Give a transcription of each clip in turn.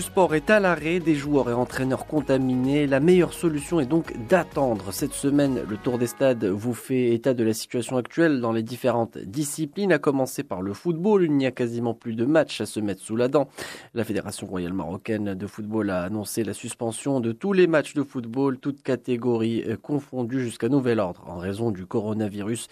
sport est à l'arrêt, des joueurs et entraîneurs contaminés. La meilleure solution est donc d'attendre. Cette semaine, le Tour des Stades vous fait état de la situation actuelle dans les différentes disciplines, à commencer par le football. Il n'y a quasiment plus de matchs à se mettre sous la dent. La Fédération royale marocaine de football a annoncé la suspension de tous les matchs de football, toutes catégories confondues jusqu'à nouvel ordre, en raison du coronavirus.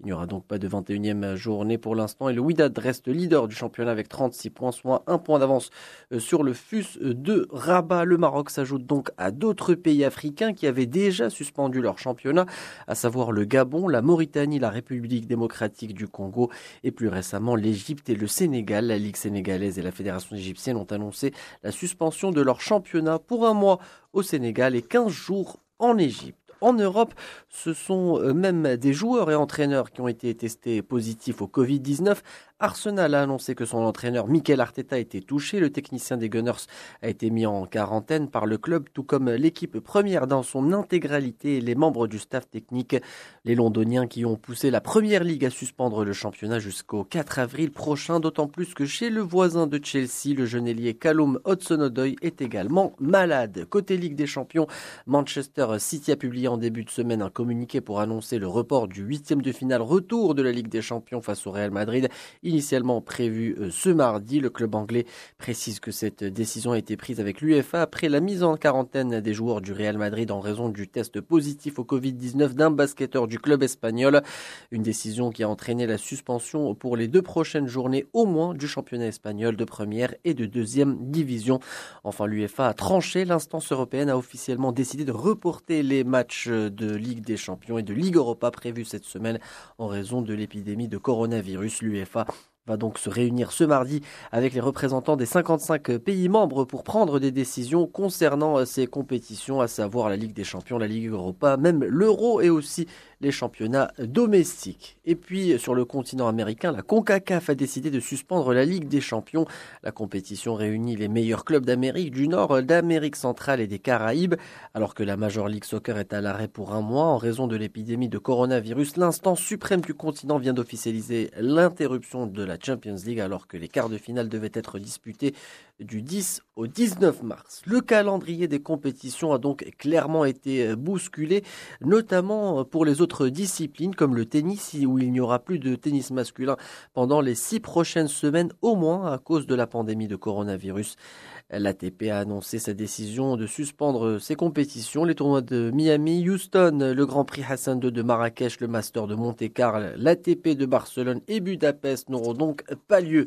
Il n'y aura donc pas de 21e journée pour l'instant et le Wydad reste leader du championnat avec 36 points, soit un point d'avance euh, sur le FUS de Rabat. Le Maroc s'ajoute donc à d'autres pays africains qui avaient déjà suspendu leur championnat, à savoir le Gabon, la Mauritanie, la République démocratique du Congo et plus récemment l'Égypte et le Sénégal. La Ligue sénégalaise et la Fédération égyptienne ont annoncé la suspension de leur championnat pour un mois au Sénégal et 15 jours en Égypte en Europe, ce sont euh, même des joueurs et entraîneurs qui ont été testés positifs au Covid-19 Arsenal a annoncé que son entraîneur Mikel Arteta était touché. Le technicien des Gunners a été mis en quarantaine par le club, tout comme l'équipe première dans son intégralité et les membres du staff technique. Les Londoniens qui ont poussé la première ligue à suspendre le championnat jusqu'au 4 avril prochain, d'autant plus que chez le voisin de Chelsea, le jeune ailier Callum Hudson-Odoi est également malade. Côté Ligue des Champions, Manchester City a publié en début de semaine un communiqué pour annoncer le report du huitième de finale retour de la Ligue des Champions face au Real Madrid initialement prévu euh, ce mardi. Le club anglais précise que cette décision a été prise avec l'UFA après la mise en quarantaine des joueurs du Real Madrid en raison du test positif au Covid-19 d'un basketteur du club espagnol. Une décision qui a entraîné la suspension pour les deux prochaines journées au moins du championnat espagnol de première et de deuxième division. Enfin, l'UFA a tranché. L'instance européenne a officiellement décidé de reporter les matchs de Ligue des Champions et de Ligue Europa prévus cette semaine en raison de l'épidémie de coronavirus. Va donc se réunir ce mardi avec les représentants des 55 pays membres pour prendre des décisions concernant euh, ces compétitions, à savoir la Ligue des Champions, la Ligue Europa, même l'Euro et aussi les championnats domestiques. Et puis sur le continent américain, la CONCACAF a décidé de suspendre la Ligue des Champions. La compétition réunit les meilleurs clubs d'Amérique du Nord, d'Amérique centrale et des Caraïbes. Alors que la Major League Soccer est à l'arrêt pour un mois en raison de l'épidémie de coronavirus, l'instance suprême du continent vient d'officialiser l'interruption de la Champions League alors que les quarts de finale devaient être disputés du 10 au 19 mars. Le calendrier des compétitions a donc clairement été bousculé, notamment pour les autres disciplines comme le tennis où il n'y aura plus de tennis masculin pendant les six prochaines semaines au moins à cause de la pandémie de coronavirus. L'ATP a annoncé sa décision de suspendre ses compétitions, les tournois de Miami, Houston, le Grand Prix Hassan II de Marrakech, le Master de Monte-Carlo, l'ATP de Barcelone et Budapest n'auront donc pas lieu.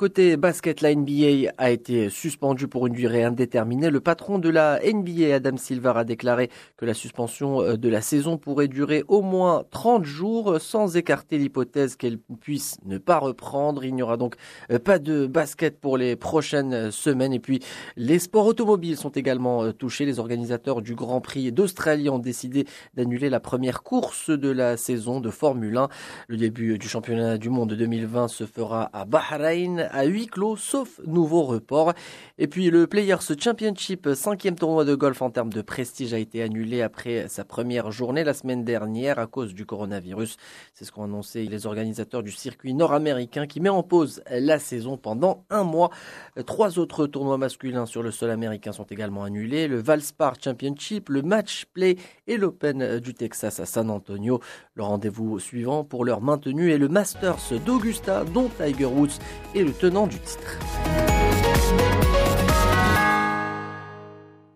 Côté basket, la NBA a été suspendue pour une durée indéterminée. Le patron de la NBA, Adam Silver, a déclaré que la suspension euh, de la saison pourrait durer au moins 30 jours sans écarter l'hypothèse qu'elle puisse ne pas reprendre. Il n'y aura donc euh, pas de basket pour les prochaines semaines. Et puis, les sports automobiles sont également euh, touchés. Les organisateurs du Grand Prix d'Australie ont décidé d'annuler la première course de la saison de Formule 1. Le début du championnat du monde 2020 se fera à Bahreïn à huis clos, sauf nouveau report. Et puis le Players Championship, cinquième tournoi de golf en termes de prestige, a été annulé après sa première journée la semaine dernière à cause du coronavirus. C'est ce qu'ont annoncé les organisateurs du circuit nord-américain qui met en pause la saison pendant un mois. Trois autres tournois masculins sur le sol américain sont également annulés. Le Valspar Championship, le Match Play et l'Open du Texas à San Antonio. Le rendez-vous suivant pour leur maintenue est le Masters d'Augusta, dont Tiger Woods est le tenant du titre.